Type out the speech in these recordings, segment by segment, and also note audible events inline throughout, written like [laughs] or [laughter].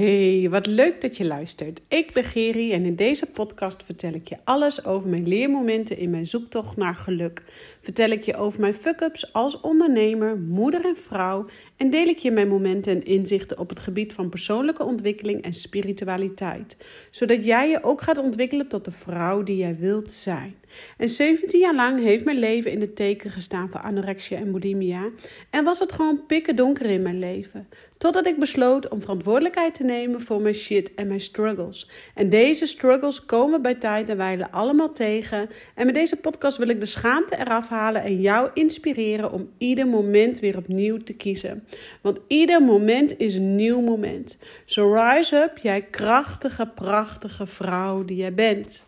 Hey, wat leuk dat je luistert. Ik ben Geri en in deze podcast vertel ik je alles over mijn leermomenten in mijn zoektocht naar geluk. Vertel ik je over mijn fuck-ups als ondernemer, moeder en vrouw en deel ik je mijn momenten en inzichten op het gebied van persoonlijke ontwikkeling en spiritualiteit, zodat jij je ook gaat ontwikkelen tot de vrouw die jij wilt zijn. En 17 jaar lang heeft mijn leven in het teken gestaan van anorexia en bulimia. En was het gewoon pikken donker in mijn leven. Totdat ik besloot om verantwoordelijkheid te nemen voor mijn shit en mijn struggles. En deze struggles komen bij tijd en wijle allemaal tegen. En met deze podcast wil ik de schaamte eraf halen en jou inspireren om ieder moment weer opnieuw te kiezen. Want ieder moment is een nieuw moment. So rise up, jij krachtige, prachtige vrouw die jij bent.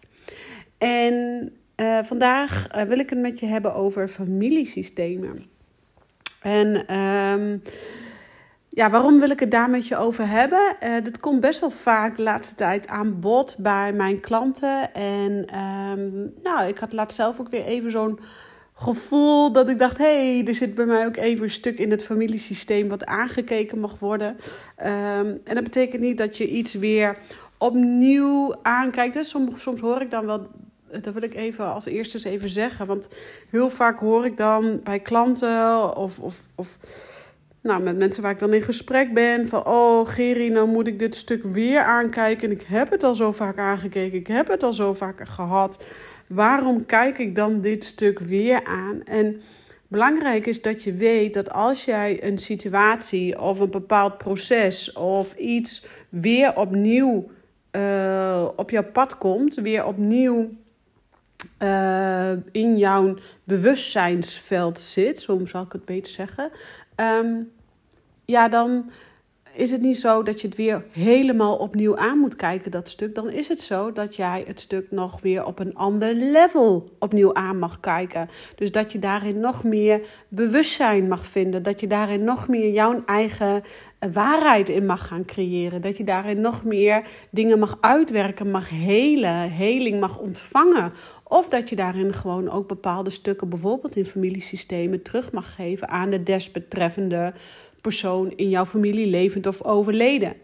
En uh, vandaag uh, wil ik het met je hebben over familiesystemen. En um, ja, waarom wil ik het daar met je over hebben? Uh, dit komt best wel vaak de laatste tijd aan bod bij mijn klanten. En um, nou, ik had laatst zelf ook weer even zo'n gevoel dat ik dacht: hé, hey, er zit bij mij ook even een stuk in het familiesysteem wat aangekeken mag worden. Um, en dat betekent niet dat je iets weer opnieuw aankijkt. Soms, soms hoor ik dan wel dat wil ik even als eerste eens even zeggen. Want heel vaak hoor ik dan bij klanten of, of, of nou, met mensen waar ik dan in gesprek ben. Van, oh Geri, nou moet ik dit stuk weer aankijken. En ik heb het al zo vaak aangekeken. Ik heb het al zo vaak gehad. Waarom kijk ik dan dit stuk weer aan? En belangrijk is dat je weet dat als jij een situatie of een bepaald proces of iets weer opnieuw uh, op jouw pad komt, weer opnieuw uh, in jouw bewustzijnsveld zit, zo zal ik het beter zeggen, um, ja, dan is het niet zo dat je het weer helemaal opnieuw aan moet kijken, dat stuk. Dan is het zo dat jij het stuk nog weer op een ander level opnieuw aan mag kijken. Dus dat je daarin nog meer bewustzijn mag vinden. Dat je daarin nog meer jouw eigen eh, waarheid in mag gaan creëren. Dat je daarin nog meer dingen mag uitwerken, mag helen, heling mag ontvangen. Of dat je daarin gewoon ook bepaalde stukken, bijvoorbeeld in familiesystemen, terug mag geven aan de desbetreffende persoon in jouw familie, levend of overleden.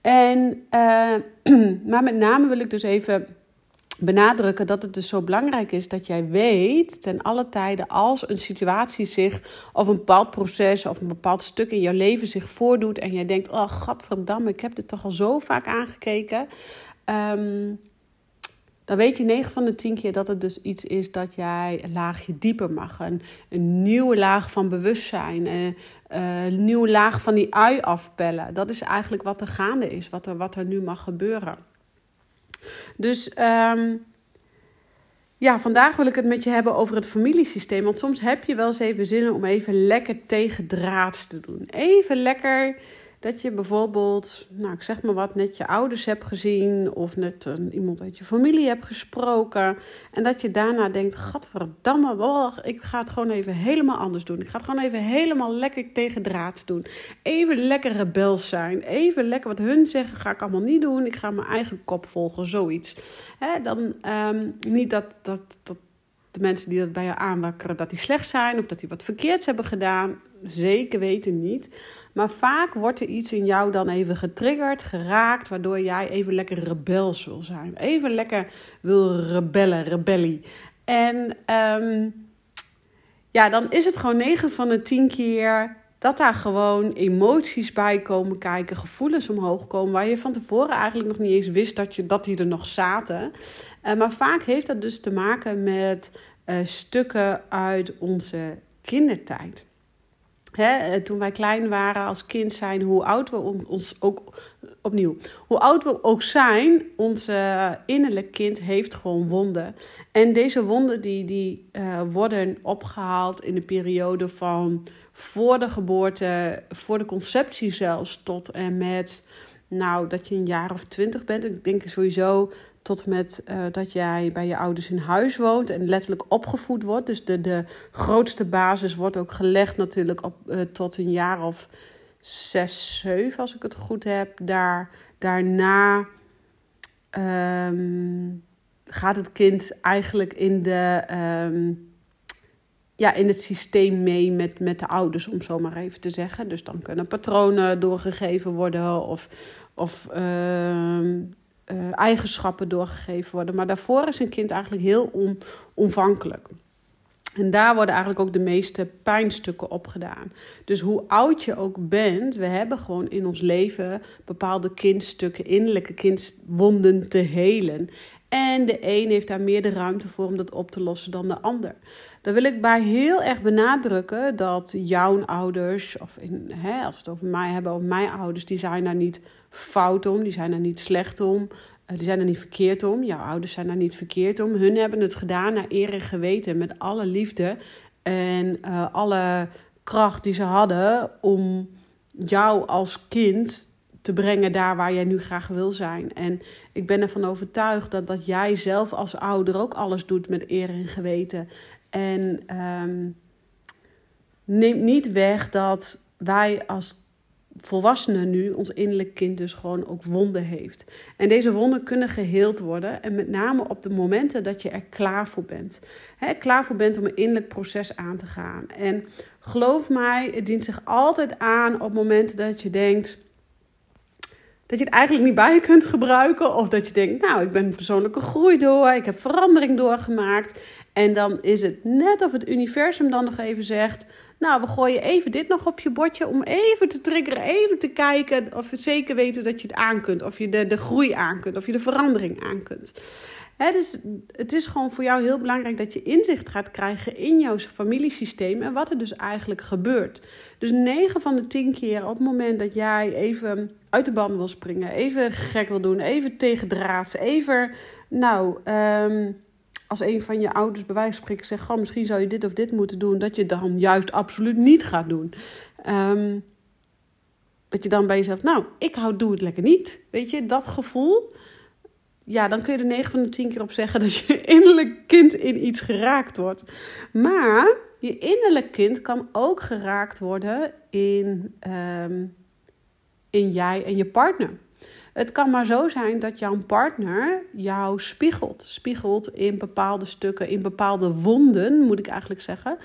En, uh, [clears throat] maar met name wil ik dus even benadrukken dat het dus zo belangrijk is dat jij weet ten alle tijden als een situatie zich of een bepaald proces of een bepaald stuk in jouw leven zich voordoet en jij denkt, oh godverdamme, ik heb dit toch al zo vaak aangekeken. Um, dan weet je 9 van de 10 keer dat het dus iets is dat jij een laagje dieper mag. Een, een nieuwe laag van bewustzijn. Een, eh, een nieuwe laag van die ui afpellen. Dat is eigenlijk wat er gaande is, wat er, wat er nu mag gebeuren. Dus um, ja, vandaag wil ik het met je hebben over het familiesysteem. Want soms heb je wel eens even zin om even lekker tegen draads te doen. Even lekker dat je bijvoorbeeld, nou ik zeg maar wat, net je ouders hebt gezien of net een, iemand uit je familie hebt gesproken. En dat je daarna denkt, gadverdamme, oh, ik ga het gewoon even helemaal anders doen. Ik ga het gewoon even helemaal lekker tegen draads doen. Even lekker rebels zijn. Even lekker wat hun zeggen ga ik allemaal niet doen. Ik ga mijn eigen kop volgen, zoiets. Dan um, niet dat, dat, dat de mensen die dat bij je aanwakkeren, dat die slecht zijn of dat die wat verkeerds hebben gedaan. Zeker weten niet. Maar vaak wordt er iets in jou dan even getriggerd, geraakt, waardoor jij even lekker rebels wil zijn. Even lekker wil rebellen, rebellie. En um, ja, dan is het gewoon 9 van de 10 keer dat daar gewoon emoties bij komen kijken, gevoelens omhoog komen, waar je van tevoren eigenlijk nog niet eens wist dat, je, dat die er nog zaten. Uh, maar vaak heeft dat dus te maken met uh, stukken uit onze kindertijd. Eh, toen wij klein waren als kind zijn, hoe oud we ons ook opnieuw, hoe oud we ook zijn, onze innerlijk kind heeft gewoon wonden. En deze wonden die, die uh, worden opgehaald in de periode van voor de geboorte, voor de conceptie zelfs, tot en met nou, dat je een jaar of twintig bent. Ik denk sowieso tot met uh, dat jij bij je ouders in huis woont en letterlijk opgevoed wordt. Dus de, de grootste basis wordt ook gelegd natuurlijk op, uh, tot een jaar of zes, zeven, als ik het goed heb. Daar, daarna um, gaat het kind eigenlijk in de. Um, ja, in het systeem mee met, met de ouders, om zo maar even te zeggen. Dus dan kunnen patronen doorgegeven worden of, of ehm, eh, eigenschappen doorgegeven worden. Maar daarvoor is een kind eigenlijk heel on, onvankelijk. En daar worden eigenlijk ook de meeste pijnstukken op gedaan. Dus hoe oud je ook bent, we hebben gewoon in ons leven bepaalde kindstukken, innerlijke kindwonden te helen. En de een heeft daar meer de ruimte voor om dat op te lossen dan de ander. Dan wil ik bij heel erg benadrukken dat jouw ouders, of in, hè, als we het over mij hebben, over mijn ouders, die zijn daar niet fout om, die zijn daar niet slecht om. Eh, die zijn er niet verkeerd om. Jouw ouders zijn er niet verkeerd om. Hun hebben het gedaan naar eer en geweten. Met alle liefde en uh, alle kracht die ze hadden om jou als kind te brengen daar waar jij nu graag wil zijn. En ik ben ervan overtuigd dat, dat jij zelf als ouder ook alles doet met eer en geweten. En um, neemt niet weg dat wij als volwassenen nu, ons innerlijk kind dus gewoon ook wonden heeft. En deze wonden kunnen geheeld worden. En met name op de momenten dat je er klaar voor bent. He, klaar voor bent om een innerlijk proces aan te gaan. En geloof mij, het dient zich altijd aan op momenten dat je denkt dat je het eigenlijk niet bij kunt gebruiken. Of dat je denkt, nou, ik ben persoonlijke groei door, ik heb verandering doorgemaakt. En dan is het net of het universum dan nog even zegt, nou, we gooien even dit nog op je bordje om even te triggeren, even te kijken of we zeker weten dat je het aan kunt. Of je de, de groei aan kunt, of je de verandering aan kunt. He, dus het is gewoon voor jou heel belangrijk dat je inzicht gaat krijgen in jouw familiesysteem en wat er dus eigenlijk gebeurt. Dus 9 van de 10 keer op het moment dat jij even uit de band wil springen, even gek wil doen, even tegendraads, even, nou, um, als een van je ouders bij wijze van spreken zegt: Goh, misschien zou je dit of dit moeten doen, dat je dan juist absoluut niet gaat doen. Um, dat je dan bij jezelf, nou, ik hou, doe het lekker niet. Weet je, dat gevoel. Ja, dan kun je er 9 van de 10 keer op zeggen dat je [laughs] innerlijk kind in iets geraakt wordt. Maar je innerlijk kind kan ook geraakt worden in, um, in jij en je partner. Het kan maar zo zijn dat jouw partner jou spiegelt. Spiegelt in bepaalde stukken, in bepaalde wonden, moet ik eigenlijk zeggen.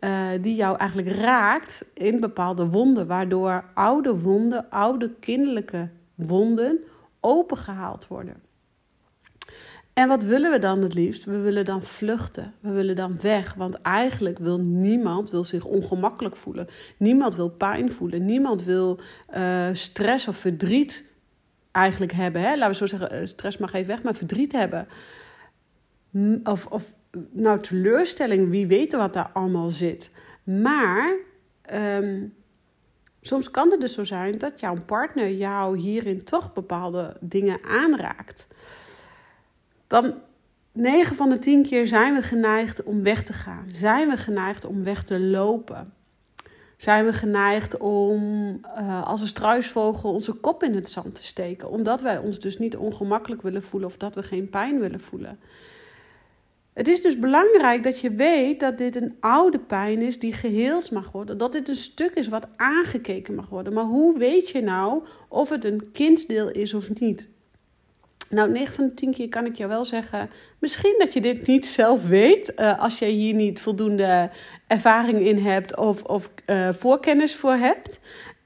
Uh, die jou eigenlijk raakt in bepaalde wonden. Waardoor oude wonden, oude kinderlijke wonden opengehaald worden. En wat willen we dan het liefst? We willen dan vluchten. We willen dan weg. Want eigenlijk wil niemand wil zich ongemakkelijk voelen. Niemand wil pijn voelen. Niemand wil uh, stress of verdriet eigenlijk hebben. Hè? Laten we zo zeggen, eh, stress mag even weg, maar verdriet hebben. Of, of nou, teleurstelling, wie weet wat daar allemaal zit. Maar um, soms kan het dus zo zijn dat jouw partner jou hierin toch bepaalde dingen aanraakt. Dan 9 van de 10 keer zijn we geneigd om weg te gaan. Zijn we geneigd om weg te lopen zijn we geneigd om uh, als een struisvogel onze kop in het zand te steken. Omdat wij ons dus niet ongemakkelijk willen voelen of dat we geen pijn willen voelen. Het is dus belangrijk dat je weet dat dit een oude pijn is die geheeld mag worden. Dat dit een stuk is wat aangekeken mag worden. Maar hoe weet je nou of het een kindsdeel is of niet? Nou, 9 van de 10 keer kan ik jou wel zeggen. Misschien dat je dit niet zelf weet. Uh, als je hier niet voldoende ervaring in hebt of, of uh, voorkennis voor hebt.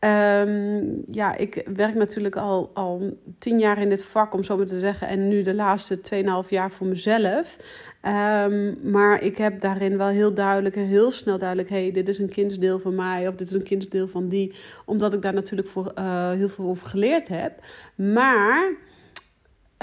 Um, ja, ik werk natuurlijk al, al tien jaar in dit vak, om zo maar te zeggen. En nu de laatste 2,5 jaar voor mezelf. Um, maar ik heb daarin wel heel duidelijk en heel snel duidelijk: hey, dit is een kindsdeel van mij of dit is een kindsdeel van die. Omdat ik daar natuurlijk voor, uh, heel veel over geleerd heb. Maar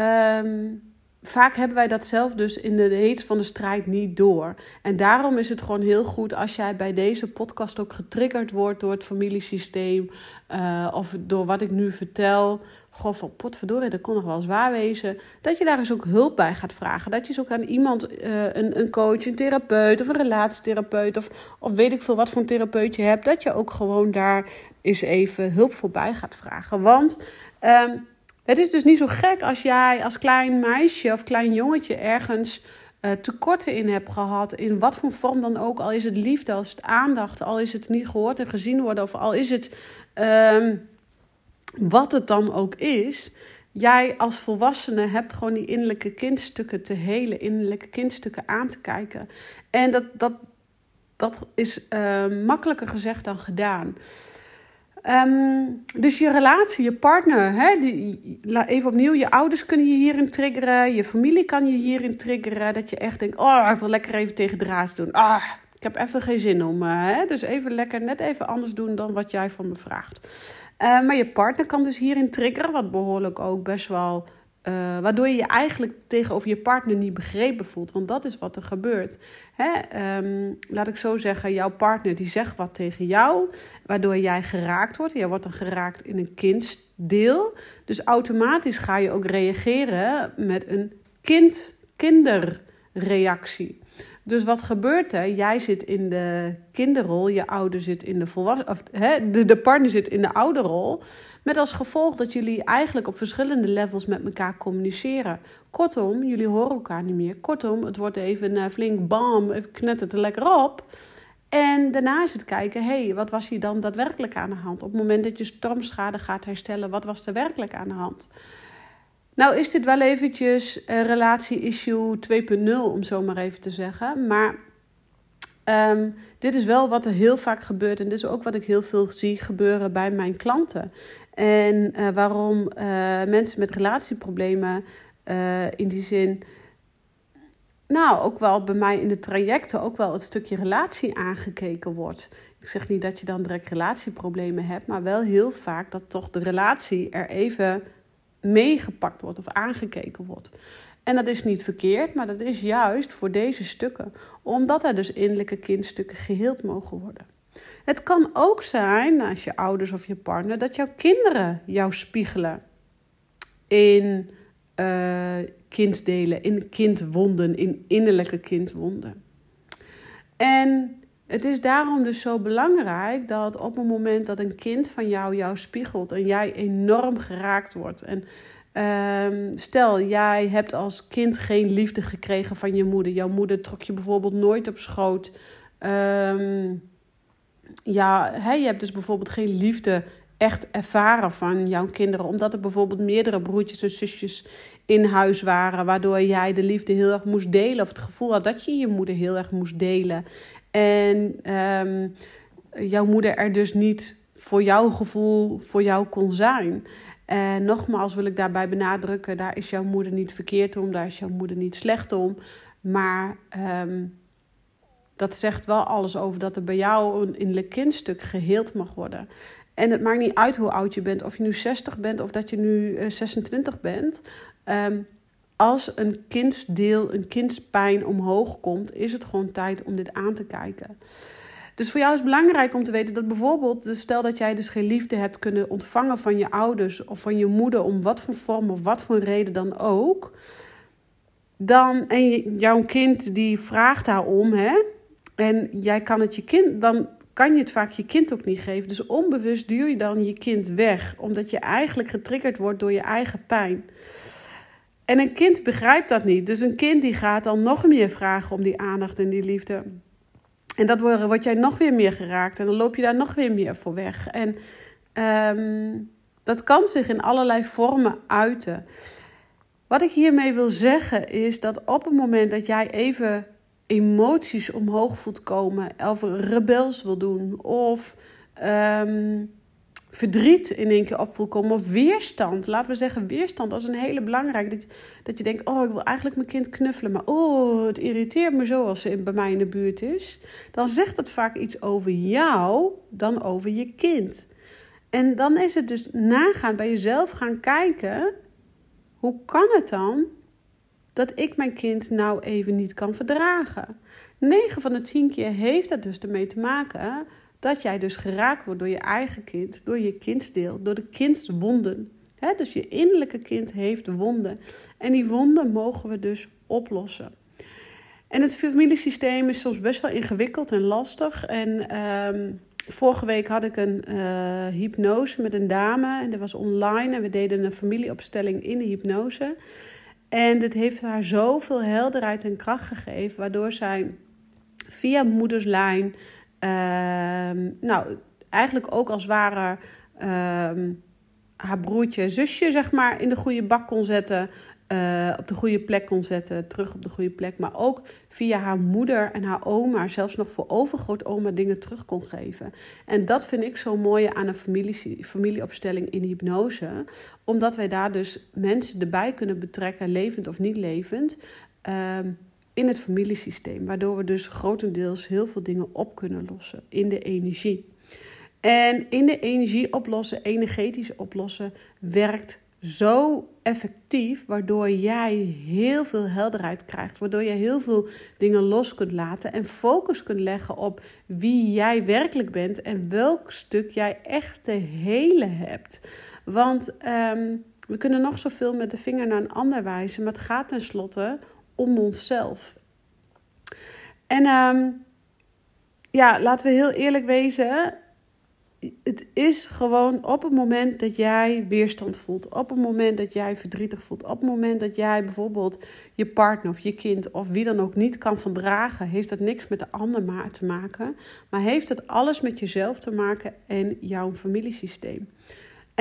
Um, vaak hebben wij dat zelf dus in de heets van de strijd niet door. En daarom is het gewoon heel goed als jij bij deze podcast ook getriggerd wordt door het familiesysteem. Uh, of door wat ik nu vertel. Goh, van potverdorie, dat kon nog wel zwaar wezen. Dat je daar eens ook hulp bij gaat vragen. Dat je eens ook aan iemand, uh, een, een coach, een therapeut of een relatietherapeut... Of, of weet ik veel wat voor een therapeut je hebt... dat je ook gewoon daar eens even hulp voor bij gaat vragen. Want... Um, het is dus niet zo gek als jij als klein meisje of klein jongetje ergens uh, tekorten in hebt gehad. In wat voor vorm dan ook. Al is het liefde, al is het aandacht, al is het niet gehoord en gezien worden. Of al is het um, wat het dan ook is. Jij als volwassene hebt gewoon die innerlijke kindstukken te helen. Innerlijke kindstukken aan te kijken. En dat, dat, dat is uh, makkelijker gezegd dan gedaan. Ehm, dus je relatie, je partner, hè, even opnieuw, je ouders kunnen je hierin triggeren, je familie kan je hierin triggeren. Dat je echt denkt, oh, ik wil lekker even tegen draads doen. Ah, ik heb even geen zin om. Uh, hè, dus even lekker, net even anders doen dan wat jij van me vraagt. Uh, maar je partner kan dus hierin triggeren, wat behoorlijk ook best wel uh, waardoor je je eigenlijk tegenover je partner niet begrepen voelt. Want dat is wat er gebeurt. Hè? Um, laat ik zo zeggen, jouw partner die zegt wat tegen jou, waardoor jij geraakt wordt. Jij wordt dan geraakt in een kindsdeel. Dus automatisch ga je ook reageren met een kind, kinderreactie. Dus wat gebeurt er? Jij zit in de kinderrol, je ouder zit in de volwassen, of hè, de, partner zit in de ouderrol. Met als gevolg dat jullie eigenlijk op verschillende levels met elkaar communiceren. Kortom, jullie horen elkaar niet meer. Kortom, het wordt even uh, flink bam, even knettert er lekker op. En daarna is het kijken, hé, hey, wat was hier dan daadwerkelijk aan de hand? Op het moment dat je stormschade gaat herstellen, wat was er werkelijk aan de hand? Nou is dit wel eventjes uh, relatie-issue 2.0, om zo maar even te zeggen. Maar um, dit is wel wat er heel vaak gebeurt. En dit is ook wat ik heel veel zie gebeuren bij mijn klanten. En uh, waarom uh, mensen met relatieproblemen in die zin... Nou, ook wel bij mij in de trajecten ook wel het stukje relatie aangekeken wordt. Ik zeg niet dat je dan direct relatieproblemen hebt, maar wel heel vaak dat toch de relatie er even meegepakt wordt of aangekeken wordt. En dat is niet verkeerd, maar dat is juist voor deze stukken, omdat er dus innerlijke kindstukken geheeld mogen worden. Het kan ook zijn, als je ouders of je partner, dat jouw kinderen jou spiegelen in uh, kindsdelen, in kindwonden, in innerlijke kindwonden. En het is daarom dus zo belangrijk dat op het moment dat een kind van jou jou spiegelt en jij enorm geraakt wordt. En um, stel, jij hebt als kind geen liefde gekregen van je moeder. Jouw moeder trok je bijvoorbeeld nooit op schoot. Um, ja, hè, je hebt dus bijvoorbeeld geen liefde echt ervaren van jouw kinderen. Omdat er bijvoorbeeld meerdere broertjes en zusjes in huis waren. Waardoor jij de liefde heel erg moest delen. Of het gevoel had dat je je moeder heel erg moest delen. En um, jouw moeder er dus niet voor jouw gevoel voor jou kon zijn. En nogmaals wil ik daarbij benadrukken: daar is jouw moeder niet verkeerd om, daar is jouw moeder niet slecht om. Maar um, dat zegt wel alles over dat er bij jou een innerlijk kindstuk geheeld mag worden. En het maakt niet uit hoe oud je bent, of je nu 60 bent of dat je nu 26 eh, bent. Um, als een kindsdeel, een kindspijn omhoog komt, is het gewoon tijd om dit aan te kijken. Dus voor jou is het belangrijk om te weten dat bijvoorbeeld, dus stel dat jij dus geen liefde hebt kunnen ontvangen van je ouders of van je moeder, om wat voor vorm of wat voor reden dan ook. Dan, en jouw kind die vraagt daarom, hè, en jij kan het je kind, dan kan je het vaak je kind ook niet geven. Dus onbewust duur je dan je kind weg, omdat je eigenlijk getriggerd wordt door je eigen pijn. En een kind begrijpt dat niet. Dus een kind die gaat dan nog meer vragen om die aandacht en die liefde. En dat word jij nog weer meer geraakt. En dan loop je daar nog weer meer voor weg. En um, dat kan zich in allerlei vormen uiten. Wat ik hiermee wil zeggen is dat op het moment dat jij even emoties omhoog voelt komen, of rebels wil doen, of um, verdriet in één keer op komen. Of weerstand. Laten we zeggen weerstand. Dat is een hele belangrijke. Dat, dat je denkt, oh, ik wil eigenlijk mijn kind knuffelen. Maar oh, het irriteert me zo als ze bij mij in de buurt is. Dan zegt het vaak iets over jou dan over je kind. En dan is het dus nagaan bij jezelf gaan kijken. Hoe kan het dan dat ik mijn kind nou even niet kan verdragen? 9 van de 10 keer heeft dat dus ermee te maken dat jij dus geraakt wordt door je eigen kind, door je kindsdeel, door de kindswonden. Dus je innerlijke kind heeft wonden. En die wonden mogen we dus oplossen. En het familiesysteem is soms best wel ingewikkeld en lastig. En um, vorige week had ik een uh, hypnose met een dame. En dat was online. En we deden een familieopstelling in de hypnose. En dit heeft haar zoveel helderheid en kracht gegeven. Waardoor zij via moederslijn Ehm, nou, eigenlijk ook als ware ehm, haar broertje zusje, zeg maar, in de goede bak kon zetten. uh, op de goede plek kon zetten, terug op de goede plek. Maar ook via haar moeder en haar oma, zelfs nog voor overgrootoma, dingen terug kon geven. En dat vind ik zo mooi aan een familie, familieopstelling in hypnose. Omdat wij daar dus mensen erbij kunnen betrekken, levend of niet levend. Uh, in het familiesysteem. Waardoor we dus grotendeels heel veel dingen op kunnen lossen in de energie. En in de energie oplossen, energetisch oplossen, werkt zo effectief, waardoor jij heel veel helderheid krijgt, waardoor je heel veel dingen los kunt laten en focus kunt leggen op wie jij werkelijk bent en welk stuk jij echt te hele hebt. Want um, we kunnen nog zoveel met de vinger naar een ander wijzen, maar het gaat tenslotte om onszelf. En um, ja, laten we heel eerlijk wezen het is gewoon op het moment dat jij weerstand voelt, op het moment dat jij verdrietig voelt, op het moment dat jij bijvoorbeeld je partner of je kind of wie dan ook niet kan verdragen, heeft dat niks met de ander te maken, maar heeft het alles met jezelf te maken en jouw familiesysteem.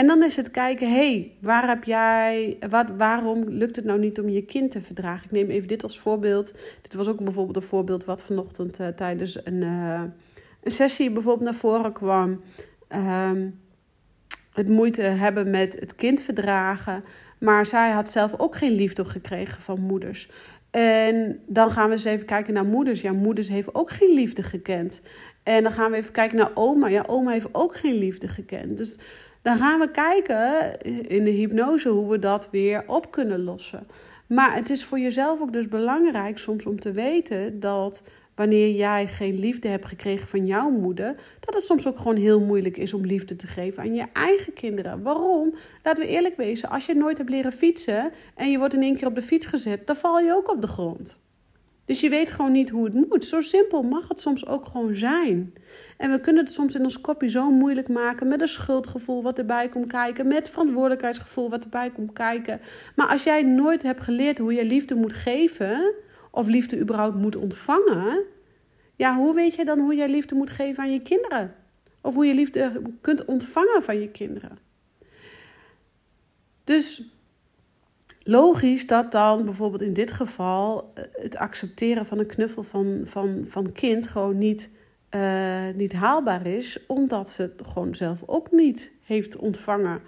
En dan is het kijken, hé, hey, waar heb jij, wat, waarom lukt het nou niet om je kind te verdragen? Ik neem even dit als voorbeeld. Dit was ook bijvoorbeeld een voorbeeld wat vanochtend uh, tijdens een, uh, een sessie bijvoorbeeld naar voren kwam um, het moeite hebben met het kind verdragen. Maar zij had zelf ook geen liefde gekregen van moeders. En dan gaan we eens even kijken naar moeders. Ja, moeders heeft ook geen liefde gekend. En dan gaan we even kijken naar oma. Ja, oma heeft ook geen liefde gekend. Dus dan gaan we kijken in de hypnose hoe we dat weer op kunnen lossen. Maar het is voor jezelf ook dus belangrijk soms om te weten dat wanneer jij geen liefde hebt gekregen van jouw moeder, dat het soms ook gewoon heel moeilijk is om liefde te geven aan je eigen kinderen. Waarom? Laten we eerlijk wezen, als je nooit hebt leren fietsen en je wordt in één keer op de fiets gezet, dan val je ook op de grond. Dus je weet gewoon niet hoe het moet. Zo simpel mag het soms ook gewoon zijn. En we kunnen het soms in ons kopje zo moeilijk maken met een schuldgevoel wat erbij komt kijken, met verantwoordelijkheidsgevoel wat erbij komt kijken. Maar als jij nooit hebt geleerd hoe je liefde moet geven, of liefde überhaupt moet ontvangen, ja, hoe weet je dan hoe jij liefde moet geven aan je kinderen? Of hoe je liefde kunt ontvangen van je kinderen? Dus logisch dat dan bijvoorbeeld in dit geval eh, het accepteren van een knuffel van, van, van kind gewoon niet, uh, niet haalbaar is, omdat ze het gewoon zelf ook niet heeft ontvangen.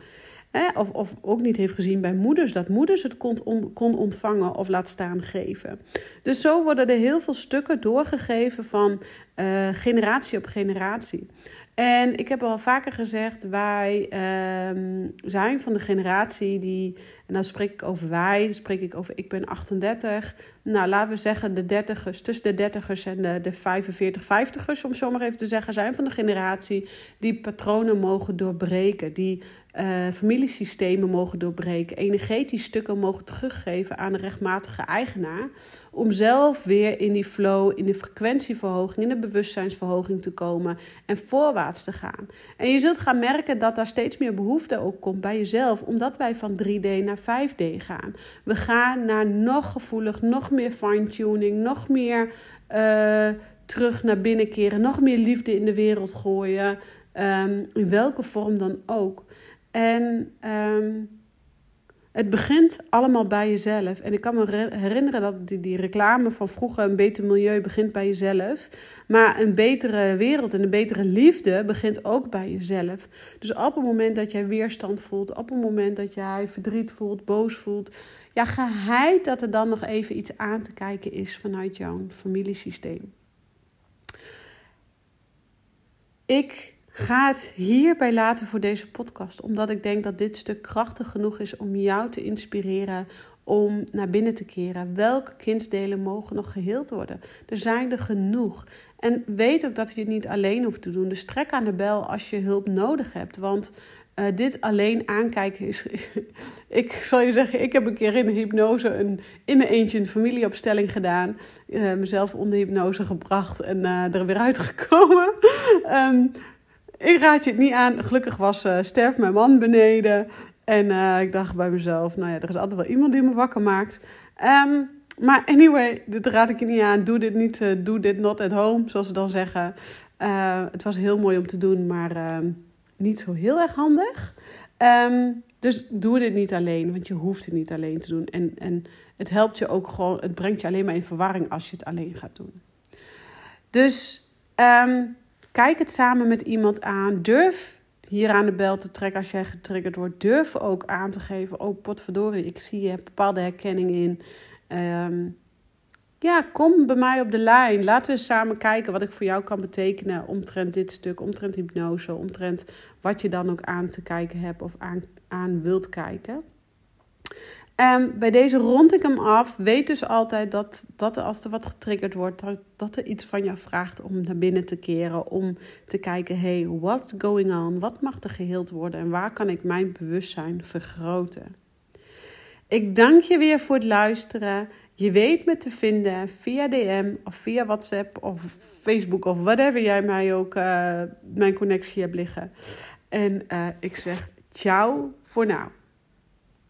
Of, of ook niet heeft gezien bij moeders, dat moeders het kon, kon ontvangen of laat staan geven. Dus zo worden er heel veel stukken doorgegeven van uh, generatie op generatie. En ik heb al vaker gezegd, wij uh, zijn van de generatie die, en dan spreek ik over wij, dan spreek ik over ik ben 38. Nou, laten we zeggen de dertigers, tussen de dertigers en de, de 45, 50ers, om zo maar even te zeggen, zijn van de generatie die patronen mogen doorbreken, die uh, familiesystemen mogen doorbreken, energetisch stukken mogen teruggeven aan de rechtmatige eigenaar, om zelf weer in die flow, in de frequentieverhoging, in de bewustzijnsverhoging te komen en voorwaarts te gaan. En je zult gaan merken dat daar steeds meer behoefte ook komt bij jezelf, omdat wij van 3D naar 5D gaan. We gaan naar nog gevoelig, nog meer fine-tuning, nog meer uh, terug naar binnen keren, nog meer liefde in de wereld gooien, um, in welke vorm dan ook. En um, het begint allemaal bij jezelf. En ik kan me herinneren dat die, die reclame van vroeger, een beter milieu begint bij jezelf. Maar een betere wereld en een betere liefde begint ook bij jezelf. Dus op het moment dat jij weerstand voelt, op het moment dat jij verdriet voelt, boos voelt, ja, geheid dat er dan nog even iets aan te kijken is vanuit jouw familiesysteem. Ik ga het hierbij laten voor deze podcast, omdat ik denk dat dit stuk krachtig genoeg is om jou te inspireren om naar binnen te keren. Welke kindsdelen mogen nog geheeld worden? Er zijn er genoeg. En weet ook dat je het niet alleen hoeft te doen. Dus trek aan de bel als je hulp nodig hebt. Want uh, dit alleen aankijken is. [laughs] ik zal je zeggen, ik heb een keer in de hypnose een, in mijn eentje een familieopstelling gedaan. Uh, mezelf onder hypnose gebracht en uh, er weer [laughs] uitgekomen. um, ik raad je het niet aan. Gelukkig was sterf mijn man beneden. En ik dacht bij mezelf, nou ja, er is altijd wel iemand die me wakker maakt. Um, maar anyway, dit raad ik je niet aan. Doe dit niet, doe dit not at home, zoals ze dan zeggen. het was heel mooi om te doen, maar ehm, niet zo heel erg handig. Um, Dus doe dit niet alleen, want je hoeft het niet alleen te doen. En, en het helpt je ook gewoon, het brengt je alleen maar in verwarring als je het alleen gaat doen. Dus ehm, kijk het samen met iemand aan. Durf hier aan de bel te trekken als jij getriggerd wordt. Durf ook aan te geven, oh potverdorie, ik zie je bepaalde herkenning in. Ehm, ja, kom bij mij op de lijn. Laten we samen kijken wat ik voor jou kan betekenen omtrent dit stuk, omtrent hypnose, omtrent wat je dan ook aan te kijken hebt of aan, aan wilt kijken. Um, bij deze rond ik hem af. Weet dus altijd dat, dat als er wat getriggerd wordt, dat, dat er iets van jou vraagt om naar binnen te keren. Om te kijken, hey, what's going on? Wat mag er geheeld worden? En waar kan ik mijn bewustzijn vergroten? Ik dank je weer voor het luisteren. Je weet me te vinden via DM of via WhatsApp of Facebook of whatever jij mij ook uh, mijn connectie hebt liggen. En uh, ik zeg ciao voor nu.